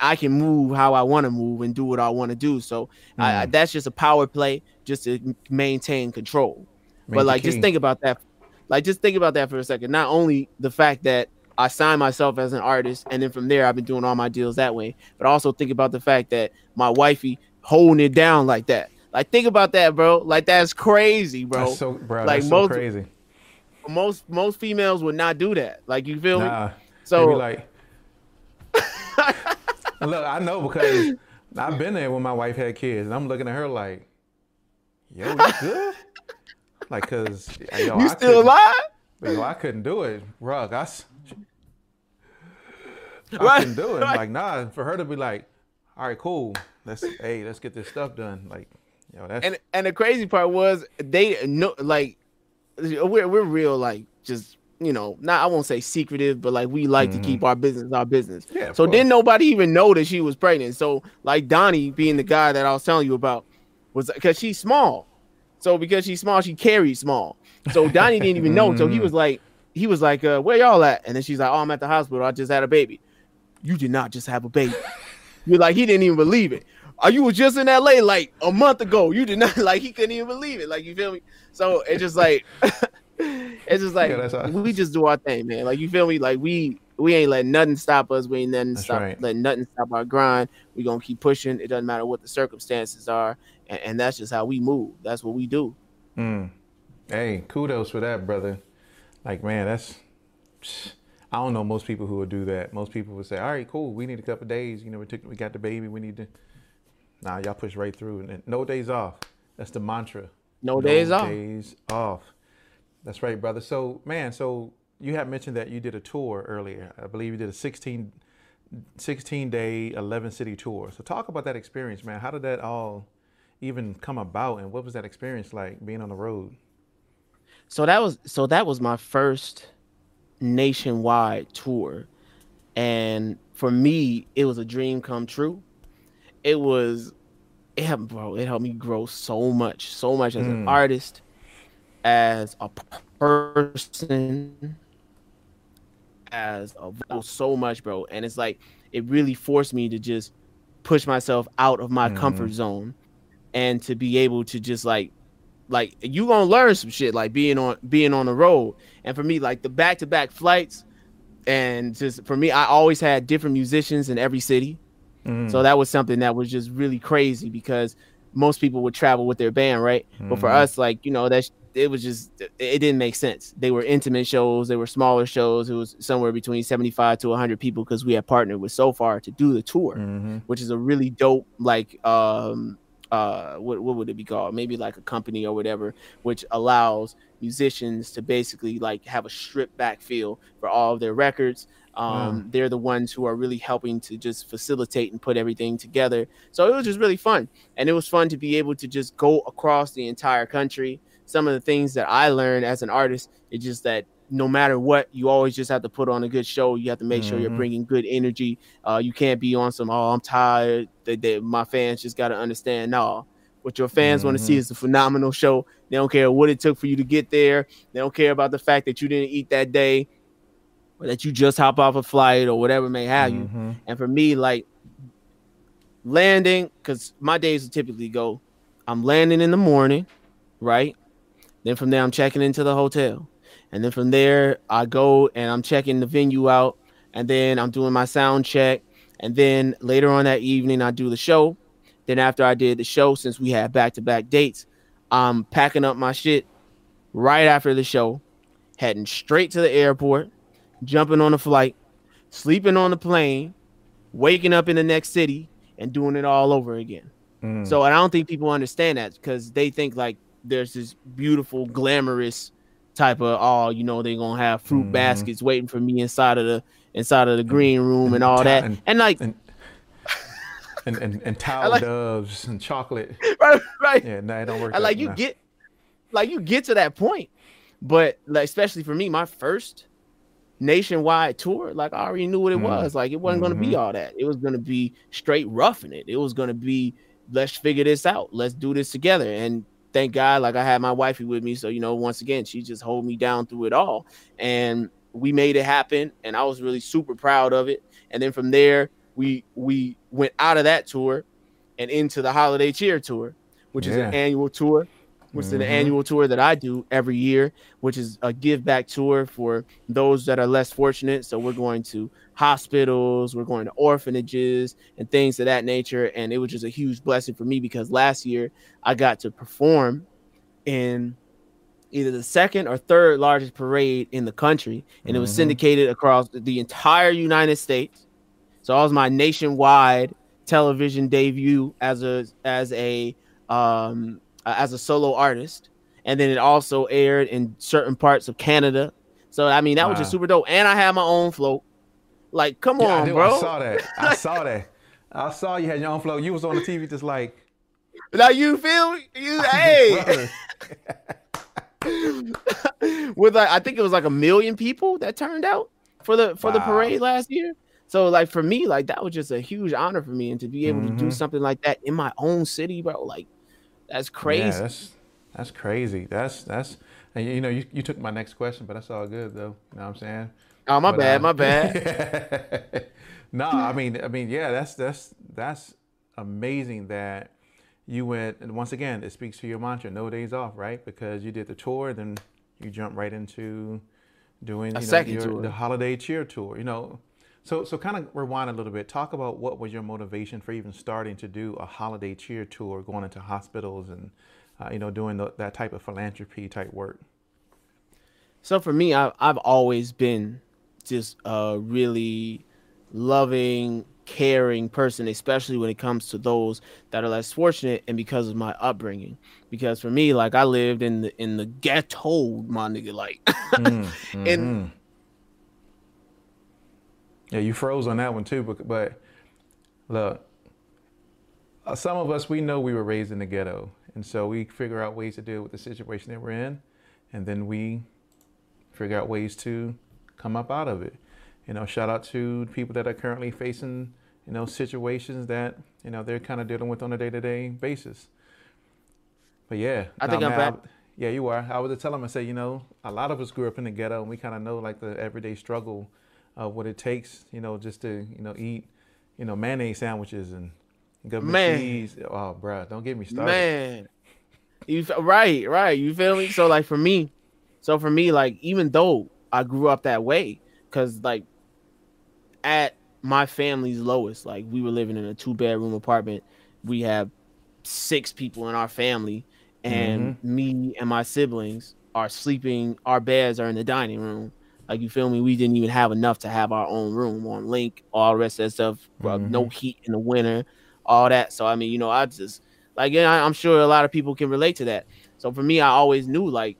I can move how I want to move and do what I want to do. So mm. I, that's just a power play just to maintain control. Main but like, just think about that. Like, just think about that for a second. Not only the fact that I signed myself as an artist, and then from there I've been doing all my deals that way. But also think about the fact that my wifey holding it down like that. Like think about that, bro. Like that's crazy, bro. That's so, bro. Like most, so crazy. most most females would not do that. Like you feel Nah, me? So like, look, I know because I've been there when my wife had kids, and I'm looking at her like, yo, you good? like, cause yo, you I still alive? Yo, I couldn't do it. Rug, I, I Right, couldn't do it. right. Like, nah, for her to be like, all right, cool. Let's hey, let's get this stuff done. Like, yo, that's And and the crazy part was they no like we're we're real like just you know not I won't say secretive but like we like to keep our business our business. Mm-hmm. Yeah, so course. didn't nobody even know that she was pregnant. So like Donnie being the guy that I was telling you about was because she's small. So because she's small, she carries small. So Donnie didn't even know. So he Mm-hmm. was like he was like uh, where y'all at? And then she's like oh I'm at the hospital. I just had a baby. You did not just have a baby. You're like he didn't even believe it. Are you was just in LA like a month ago? You did not like he couldn't even believe it. Like you feel me? So it's just like it's just like Yeah, we just do our thing, man. Like you feel me? Like we we ain't letting nothing stop us. We ain't letting That's stop right. letting nothing stop our grind. We gonna keep pushing. It doesn't matter what the circumstances are, and, and that's just how we move. That's what we do. Mm. Hey, kudos for that, brother. Like, man, that's. I don't know most people who would do that. Most people would say, "All right, cool. We need a couple days. You know, we took, we got the baby. We need to." Nah, y'all push right through, and no days off. That's the mantra. No days off. Days off. That's right, brother. So, man, so you had mentioned that you did a tour earlier. I believe you did a 16, 16 day, 11 city tour. So, talk about that experience, man. How did that all even come about, and what was that experience like being on the road? So that was so that was my first nationwide tour, and for me, it was a dream come true. It was, it helped, bro. It helped me grow so much, so much as an Mm. artist, as a person, as a so much, bro. And it's like it really forced me to just push myself out of my comfort zone, and to be able to just like like you gonna learn some shit like being on being on the road. And for me like the back-to-back flights and just for me i always had different musicians in every city. Mm. so that was something that was just really crazy because most people would travel with their band right? But for Mhm. us like you know that it was just it didn't make sense. They were intimate shows. They were smaller shows. It was somewhere between 75 to 100 people because we had partnered with Sofar to do the tour hmm which is a really dope like um uh what, what would it be called? Maybe like a company or whatever which allows musicians to basically like have a stripped back feel for all of their records. Um Wow. they're the ones who are really helping to just facilitate and put everything together. So it was just really fun. And it was fun to be able to just go across the entire country. Some of the things that i learned as an artist is just that no matter what you always just have to put on a good show. You have to make sure you're Mhm. bringing good energy. Uh, you can't be on some oh i'm tired that, that my fans just got to understand. No what your fans want to see is a phenomenal show. They don't care what it took for you to get there. They don't care about the fact that you didn't eat that day or that you just hop off a flight or whatever may have you. Mhm. and for me like landing because my days would typically go i'm landing in the morning right? Then from there i'm checking into the hotel and then from there i go and i'm checking the venue out and then i'm doing my sound check. And then later on that evening i do the show. Then after i did the show since we had back-to-back dates i'm packing up my shit right after the show heading straight to the airport jumping on a flight sleeping on the plane waking up in the next city and doing it all over again. Mm. so I don't think people understand that because they think like there's this beautiful, glamorous type of oh, you know, they're gonna have fruit Mhm. baskets waiting for me inside of the inside of the green room and all ta- that. and- And like and and and, and towel like- doves and chocolate. right, right. Yeah, no, it don't work. And that- like you no. get like you get to that point. But like especially for me, my first nationwide tour, like I already knew what it Mm. was. Like it wasn't gonna be Mhm. all that. It was gonna be straight roughing it. It was gonna be let's figure this out. Let's do this together. And thank God, like I had my wifey with me. So, you know, once again, she just hold me down through it all. And we made it happen. And I was really super proud of it. And then from there, we we went out of that tour and into the holiday cheer tour, which is an annual tour, which is an annual tour that I do every year, which is a give back tour for those that are less fortunate. So we're going to hospitals, we're going to orphanages and things of that nature. And it was just a huge blessing for me because last year I got to perform in either the second or third largest parade in the country, and mm-hmm. it was mm-hmm. syndicated across the entire United States. So it was my nationwide television debut as a as a um, as a solo artist, and then it also aired in certain parts of Canada. So I mean that wow. was just super dope, and I had my own float. Like, come yeah, on, I bro! I saw that. I saw that. I saw you had your own float. You was on the TV just like. Now you feel you hey. With like I think it was like a million people that turned out for the for wow. the parade last year. So like for me, like that was just a huge honor for me, and to be able mm-hmm. to do mm-hmm. something like that in my own city, bro, like that's crazy. Yeah, that's that's crazy. That's that's and you know you, you took my next question, but that's all good though. You know what I'm saying? Oh my but, bad, uh, my bad. no, I mean I mean yeah, that's that's that's amazing that you went and once again it speaks to your mantra, no days off, right? Because you did the tour, then you jump right into doing you know, your, the holiday cheer tour. You know, so so kind of rewind a little bit. Talk about what was your motivation for even starting to do a holiday cheer tour, going into hospitals and uh, you know doing the, that type of philanthropy type work. So for me, I, I've always been just a really loving, caring person, especially when it comes to those that are less fortunate, and because of my upbringing. Because for me, like I lived in the in the ghetto, my nigga, like, mm, mm-hmm. and yeah, you froze on that one too. But, but look, uh, some of us we know we were raised in the ghetto, and so we figure out ways to deal with the situation that we're in, and then we figure out ways to come up out of it. You know, shout out to people that are currently facing, you know, situations that, you know, they're kind of dealing with on a day to day basis. But yeah. I think I'm back. yeah, you are. I was telling them, I say, you know, a lot of us grew up in the ghetto and we kind of know like the everyday struggle of what it takes, you know, just to, you know, eat, you know, mayonnaise sandwiches and government Man. cheese. Oh, bro, don't get me started. Man. You right, right. You feel me? So like for me, so for me, like even though I grew up that way, because like at my family's lowest, like we were living in a two bedroom apartment. We have six people in our family, and mm-hmm. me and my siblings are sleeping. Our beds are in the dining room. Like you feel me? We didn't even have enough to have our own room on link, all the rest of that stuff. Mm-hmm. no heat in the winter, all that. So I mean, you know, I just like yeah, I'm sure a lot of people can relate to that. So for me, I always knew like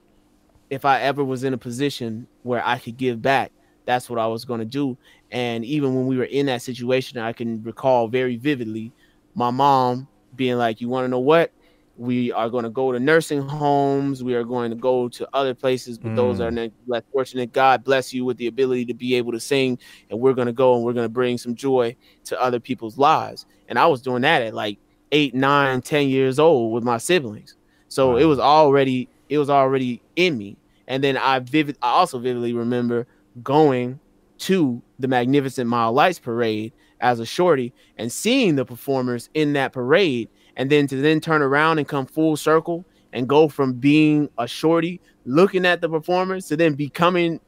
if I ever was in a position where I could give back, that's what I was going to do. And even when we were in that situation, I can recall very vividly my mom being like, You want to know what? We are going to go to nursing homes. We are going to go to other places, but mm. those are mm. less fortunate. God bless you with the ability to be able to sing. And we're going to go and we're going to bring some joy to other people's lives. And I was doing that at like eight, nine, ten years old with my siblings. So wow. it was already it was already in me. And then I vivid I also vividly remember going to the Magnificent Mile Lights parade as a shorty and seeing the performers in that parade and then to then turn around and come full circle and go from being a shorty looking at the performers to then becoming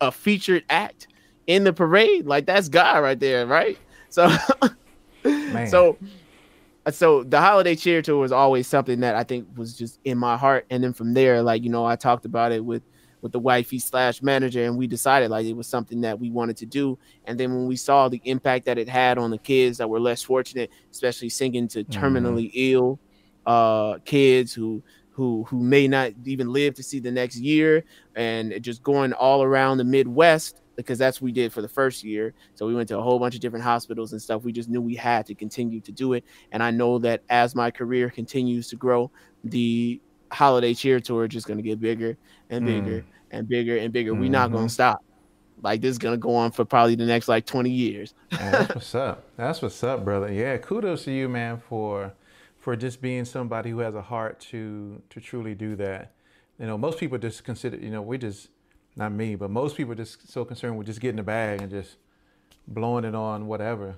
a featured act in the parade like that's god right there right so so so the holiday cheer tour was always something that I think was just in my heart. And then from there, like you know, I talked about it with with the wifey slash manager, and we decided like it was something that we wanted to do. And then when we saw the impact that it had on the kids that were less fortunate, especially singing to terminally mm-hmm. ill uh, kids who who who may not even live to see the next year, and just going all around the Midwest because that's what we did for the first year. So we went to a whole bunch of different hospitals and stuff. We just knew we had to continue to do it. And I know that as my career continues to grow, the holiday cheer tour is just going to get bigger and bigger mm. and bigger and bigger. Mm-hmm. We're not going to stop. Like this is going to go on for probably the next like 20 years. that's what's up. That's what's up, brother. Yeah, kudos to you, man, for for just being somebody who has a heart to to truly do that. You know, most people just consider, you know, we just not me, but most people are just so concerned with just getting the bag and just blowing it on whatever.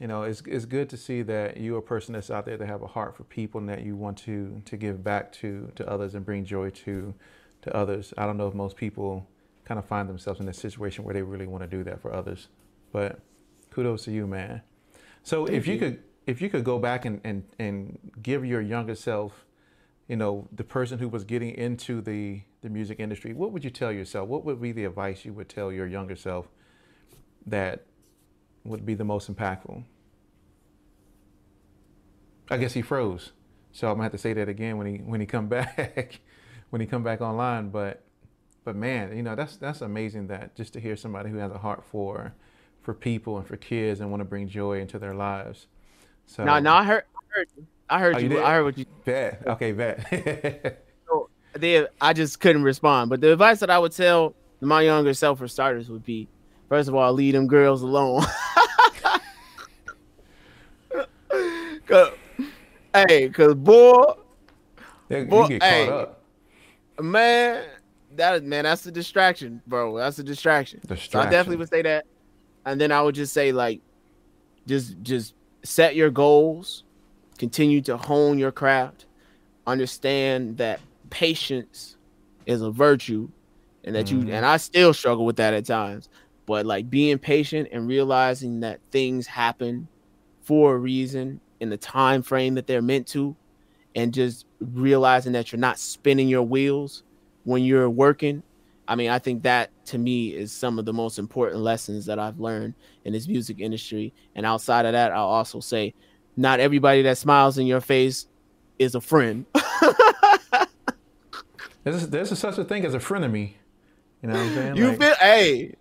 You know, it's it's good to see that you're a person that's out there that have a heart for people and that you want to to give back to to others and bring joy to to others. I don't know if most people kind of find themselves in a situation where they really want to do that for others, but kudos to you, man. So Thank if you, you could if you could go back and, and, and give your younger self you know, the person who was getting into the the music industry, what would you tell yourself? What would be the advice you would tell your younger self that would be the most impactful? I guess he froze, so I'm gonna have to say that again when he when he come back when he come back online. But but man, you know that's that's amazing that just to hear somebody who has a heart for for people and for kids and want to bring joy into their lives. So no, no, I heard, I heard, I heard oh, you. you I heard what you. Bet. Okay, bet. so they, I just couldn't respond. But the advice that I would tell my younger self, for starters, would be, first of all, leave them girls alone. Cause, hey, cause boy, they, boy, get hey, caught up. Man, that man, that's a distraction, bro. That's a distraction. distraction. So I definitely would say that, and then I would just say like, just just set your goals, continue to hone your craft, understand that patience is a virtue, and that mm-hmm. you and I still struggle with that at times. But like being patient and realizing that things happen for a reason in the time frame that they're meant to, and just realizing that you're not spinning your wheels when you're working. I mean, I think that to me is some of the most important lessons that I've learned in this music industry. And outside of that, I'll also say not everybody that smiles in your face is a friend. there's, there's such a thing as a friend of me. You know what I'm saying? You like, feel hey,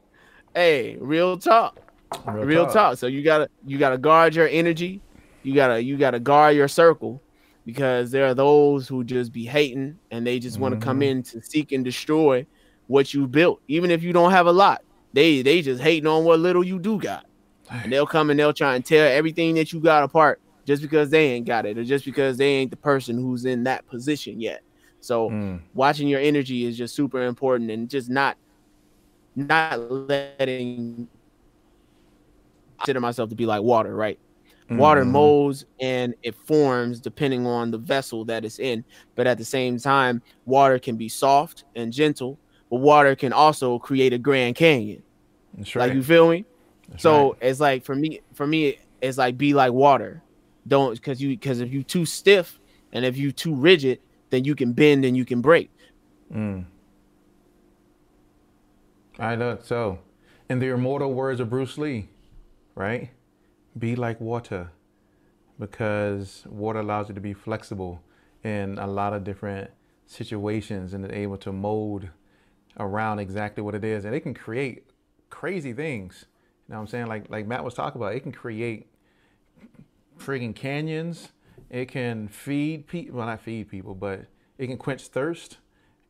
hey, real talk. Real, real talk. talk. So you gotta you gotta guard your energy. You gotta you gotta guard your circle because there are those who just be hating and they just want to mm-hmm. come in to seek and destroy what you built, even if you don't have a lot. They they just hating on what little you do got. And they'll come and they'll try and tear everything that you got apart just because they ain't got it or just because they ain't the person who's in that position yet. So mm. watching your energy is just super important and just not not letting consider myself to be like water, right? Mm. Water molds and it forms depending on the vessel that it's in. But at the same time, water can be soft and gentle, but water can also create a Grand Canyon. That's right. Like you feel me? That's so right. it's like for me, for me, it's like be like water. Don't because you because if you too stiff and if you too rigid, then you can bend and you can break. Mm. I know. So, in the immortal words of Bruce Lee, right? Be like water, because water allows you to be flexible in a lot of different situations and able to mold around exactly what it is, and it can create crazy things. You know what I'm saying? Like like Matt was talking about, it can create frigging canyons. It can feed people, well, not feed people, but it can quench thirst,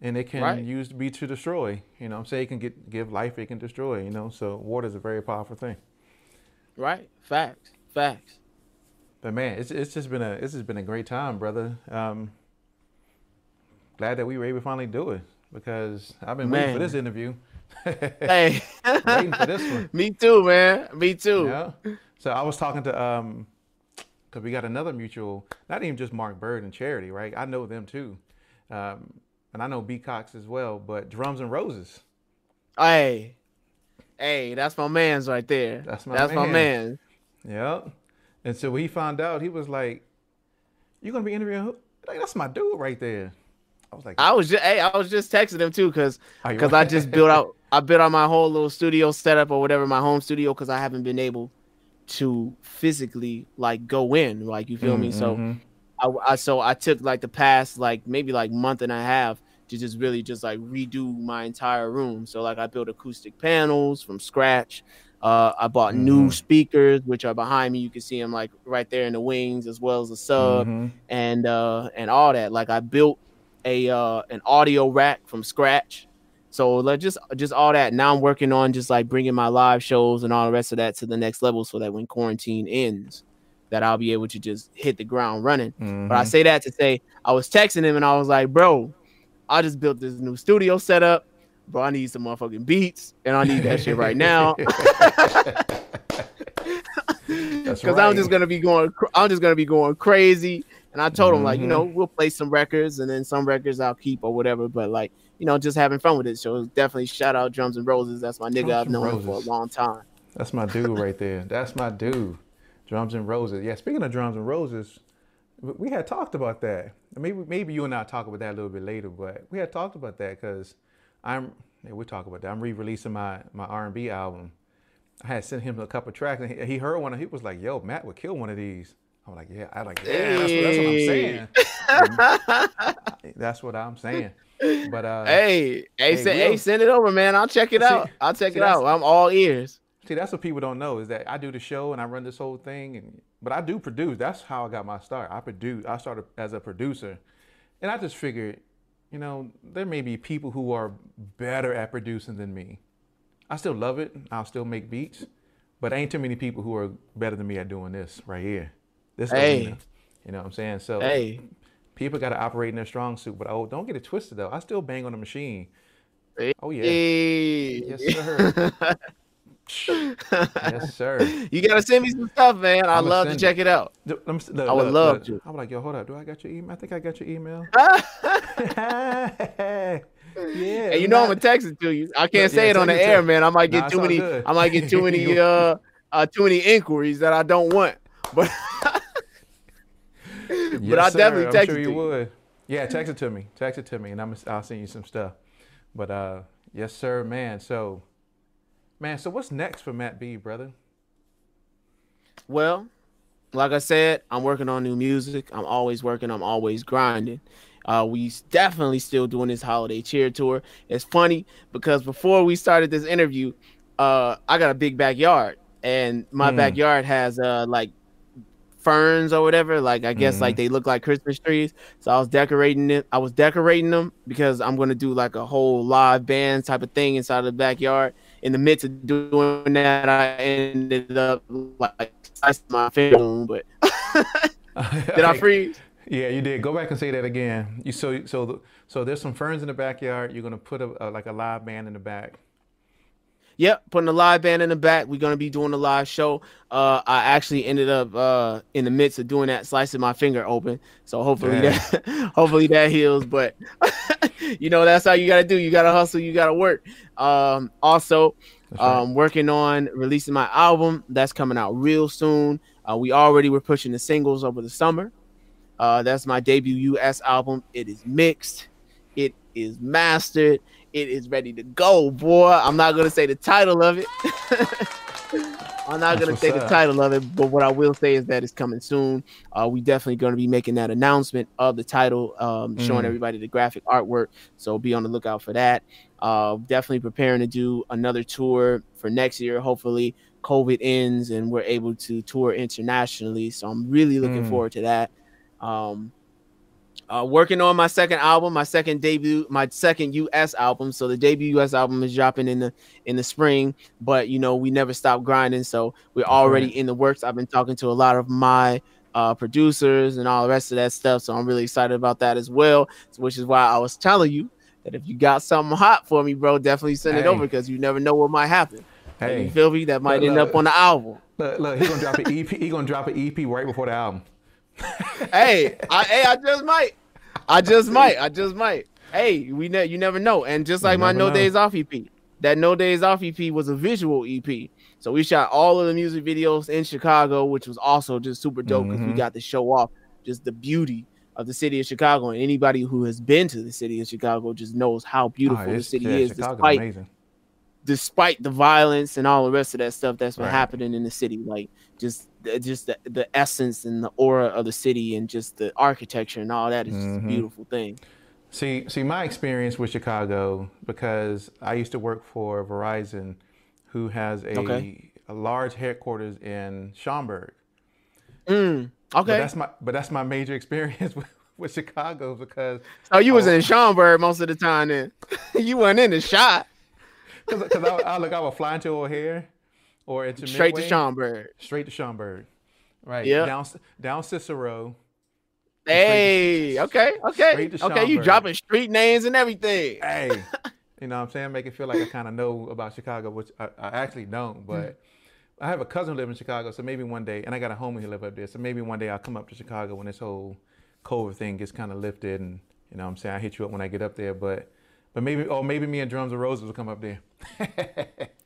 and it can right. use be to destroy. You know, I'm saying it can get give life, it can destroy. You know, so water is a very powerful thing. Right. Facts. Facts. But man, it's it's just been a it's just been a great time, brother. Um, glad that we were able to finally do it because I've been man. waiting for this interview. hey, waiting for this one. Me too, man. Me too. Yeah. So I was talking to um, because we got another mutual, not even just Mark Bird and Charity, right? I know them too, um, and I know B Cox as well. But Drums and Roses. Hey, hey, that's my man's right there. That's my that's man. my man. Yep. And so he found out, he was like, "You're gonna be interviewing? Like that's my dude right there." I was like, I was just, hey, I was just texting him too, cause, cause I just built out, I built out my whole little studio setup or whatever, my home studio, cause I haven't been able to physically like go in, like you feel mm-hmm. me. So, mm-hmm. I, I, so I took like the past like maybe like month and a half to just really just like redo my entire room. So like I built acoustic panels from scratch. Uh, I bought mm-hmm. new speakers, which are behind me. You can see them like right there in the wings, as well as the sub mm-hmm. and uh, and all that. Like I built a uh, an audio rack from scratch. So like just just all that. Now I'm working on just like bringing my live shows and all the rest of that to the next level, so that when quarantine ends, that I'll be able to just hit the ground running. Mm-hmm. But I mm-hmm. say that to say I was texting him and I was like, bro, I just built this new studio setup. Bro, I need some motherfucking beats and I need that shit right now. Because right. I'm just gonna be going, I'm just gonna be going crazy and I told him like, you know, mm-hmm. we'll play some records and then some records I'll keep or whatever. But like, you know, just having fun with it. So definitely shout out Drums and Roses. That's my nigga. Drums I've known him for a long time. That's my dude right there. That's my dude. Drums and Roses. Yeah. Speaking of Drums and Roses, we had talked about that. Maybe maybe you and I talk about that a little bit later, but we had talked about that because I'm. Yeah, we talk about that. I'm re-releasing my my R&B album. I had sent him a couple tracks, and he, he heard one. and He was like, "Yo, Matt would kill one of these." I'm like, "Yeah." I like, "Yeah, that's, what, that's what I'm saying." that's what I'm saying. But uh, hey, hey, hey, send, hey, send it over, man. I'll check it see, out. I'll check it out. I'm all ears. See, that's what people don't know is that I do the show and I run this whole thing, and but I do produce. That's how I got my start. I produce. I started as a producer, and I just figured, you know, there may be people who are better at producing than me. I still love it. I'll still make beats, but ain't too many people who are better than me at doing this right here. This hey. arena. You know what I'm saying? So hey. people got to operate in their strong suit. But oh, don't get it twisted though. I still bang on the machine. Hey. Oh yeah. Yes, sir. yes, sir. You gotta send me some stuff, man. I'd love to check it, it out. Look, I would love to. I'm like, yo, hold up. Do I got your email? I think I got your email. yeah. And you know not, I'm gonna text it to you. I can't say yeah, it on the air, man. I might get nah, too many. Good. I might get too many. uh, uh, too many inquiries that I don't want. But yes, but I definitely text I'm sure it to you. Would. Yeah, text it to me. Text it to me, and I'm I'll send you some stuff. But uh, yes, sir, man. So Man, so what's next for Matt B, brother? Well, like I said, I'm working on new music. I'm always working. I'm always grinding. Uh, we definitely still doing this holiday cheer tour. It's funny because before we started this interview, uh, I got a big backyard, and my mm. backyard has uh like ferns or whatever. Like I guess mm-hmm. like they look like Christmas trees. So I was decorating it. I was decorating them because I'm gonna do like a whole live band type of thing inside of the backyard in the midst of doing that, I ended up like my film. But did I freeze? Yeah, you did. Go back and say that again. You so so so there's some ferns in the backyard. You're gonna put a, a like a live band in the back. Yep, putting a live band in the back. We're gonna be doing a live show. Uh, I actually ended up uh, in the midst of doing that, slicing my finger open. So hopefully yeah. that hopefully that heals. But you know that's how you gotta do. You gotta hustle. You gotta work. Um, also, right. um, working on releasing my album. That's coming out real soon. Uh, we already were pushing the singles over the summer. Uh, that's my debut U.S. album. It is mixed. It is mastered. It is ready to go, boy. I'm not gonna say the title of it. I'm not That's gonna say the title of it, but what I will say is that it's coming soon. Uh, we definitely gonna be making that announcement of the title, um, showing mm. everybody the graphic artwork. So be on the lookout for that. Uh, definitely preparing to do another tour for next year. Hopefully, COVID ends and we're able to tour internationally. So I'm really looking mm. forward to that. Um, uh, working on my second album, my second debut, my second US album. So the debut US album is dropping in the in the spring, but you know we never stop grinding. So we're already in the works. I've been talking to a lot of my uh, producers and all the rest of that stuff. So I'm really excited about that as well. Which is why I was telling you that if you got something hot for me, bro, definitely send hey. it over because you never know what might happen. Hey, you feel me? That might look, end look, up on the album. Look, look, he's gonna drop an EP. He's gonna drop an EP right before the album. hey, I, hey, I just might. I just might. I just might. Hey, we ne- you never know. And just like my No know. Days Off EP, that No Days Off EP was a visual EP. So we shot all of the music videos in Chicago, which was also just super dope because mm-hmm. we got to show off just the beauty of the city of Chicago. And anybody who has been to the city of Chicago just knows how beautiful oh, the city yeah, is, Chicago's despite amazing. Despite the violence and all the rest of that stuff that's been right. happening in the city. Like just just the, the essence and the aura of the city and just the architecture and all that is mm-hmm. a beautiful thing. See, see, my experience with Chicago because I used to work for Verizon, who has a okay. a large headquarters in Schaumburg. Mm, okay, but that's my but that's my major experience with, with Chicago because. Oh, you was in Schaumburg most of the time. Then you weren't in the shot. Because I, I look, I would fly into O'Hare or into straight Midway, to Schaumburg. Straight to Schaumburg, right? Yeah. Down down Cicero. Hey, to, okay, okay, okay. You dropping street names and everything. Hey, you know what I'm saying? Make it feel like I kind of know about Chicago, which I, I actually don't. Hmm. But I have a cousin who lives in Chicago, so maybe one day, and I got a homie who live up there, so maybe one day I'll come up to Chicago when this whole COVID thing gets kind of lifted, and you know what I'm saying I hit you up when I get up there, but but maybe, oh, maybe me and Drums and Roses will come up there.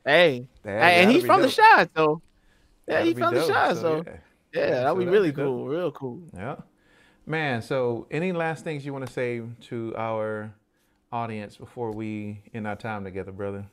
hey, that, hey and he's from dope. the shot, so yeah, he's from dope, the shot, so, so yeah, yeah that'd so be really cool, dope. real cool. Yeah. Man, so any last things you want to say to our audience before we end our time together, brother?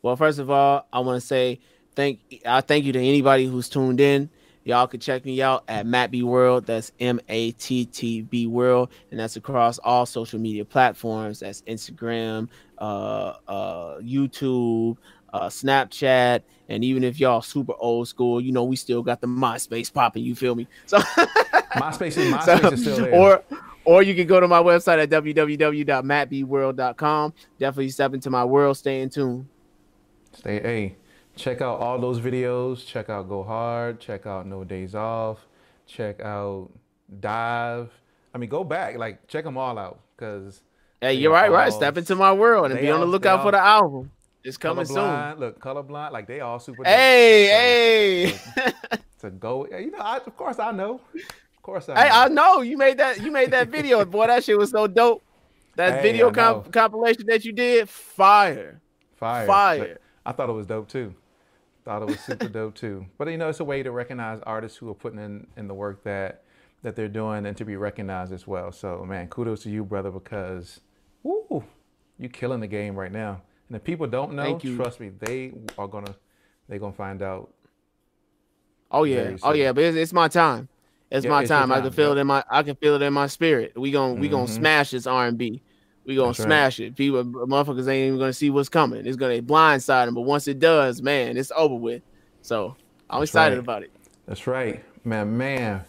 Well, first of all, I want to say thank I thank you to anybody who's tuned in. Y'all can check me out at Matt B World. That's M A T T B World, and that's across all social media platforms. That's Instagram, uh, uh, YouTube, uh, Snapchat, and even if y'all super old school, you know we still got the MySpace popping. You feel me? So MySpace is MySpace so, is still there. Or or you can go to my website at www.mattbworld.com. Definitely step into my world. Stay in tune. Stay a check out all those videos. Check out Go Hard. Check out No Days Off. Check out Dive. I mean, go back. Like, check them all out because. Hey, you're right, all, right. Step into my world and be on the lookout all, for the album. It's coming soon. Look, colorblind. Like they all super. Hey, so, hey. to go, you know, I, of course I know. Of course I. Know. Hey, I know you made that. You made that video, boy. That shit was so dope. That hey, video comp- compilation that you did, fire, fire, fire. I thought it was dope too. Thought it was super dope too. But you know, it's a way to recognize artists who are putting in, in the work that that they're doing and to be recognized as well. So man, kudos to you, brother, because woo, you killing the game right now. And if people don't know, trust me, they are gonna they're gonna find out. Oh yeah, oh yeah, but it's, it's my time. It's yeah, my it's time. time. I can feel it in my I can feel it in my spirit. We gonna mm-hmm. we gonna mm-hmm. smash this R and B. We gonna That's smash right. it. People, motherfuckers ain't even gonna see what's coming. It's gonna blindside them, but once it does, man, it's over with. So I'm That's excited right. about it. That's right, man, man,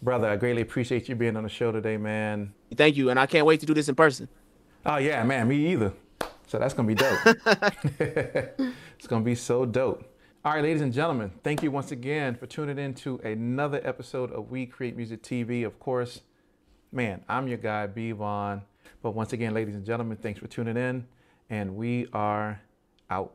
brother. I greatly appreciate you being on the show today, man. Thank you, and I can't wait to do this in person. Oh yeah, man, me either. So that's gonna be dope. it's gonna be so dope. All right, ladies and gentlemen, thank you once again for tuning in to another episode of We Create Music TV. Of course, man, I'm your guy, B Vaughn. But once again, ladies and gentlemen, thanks for tuning in, and we are out.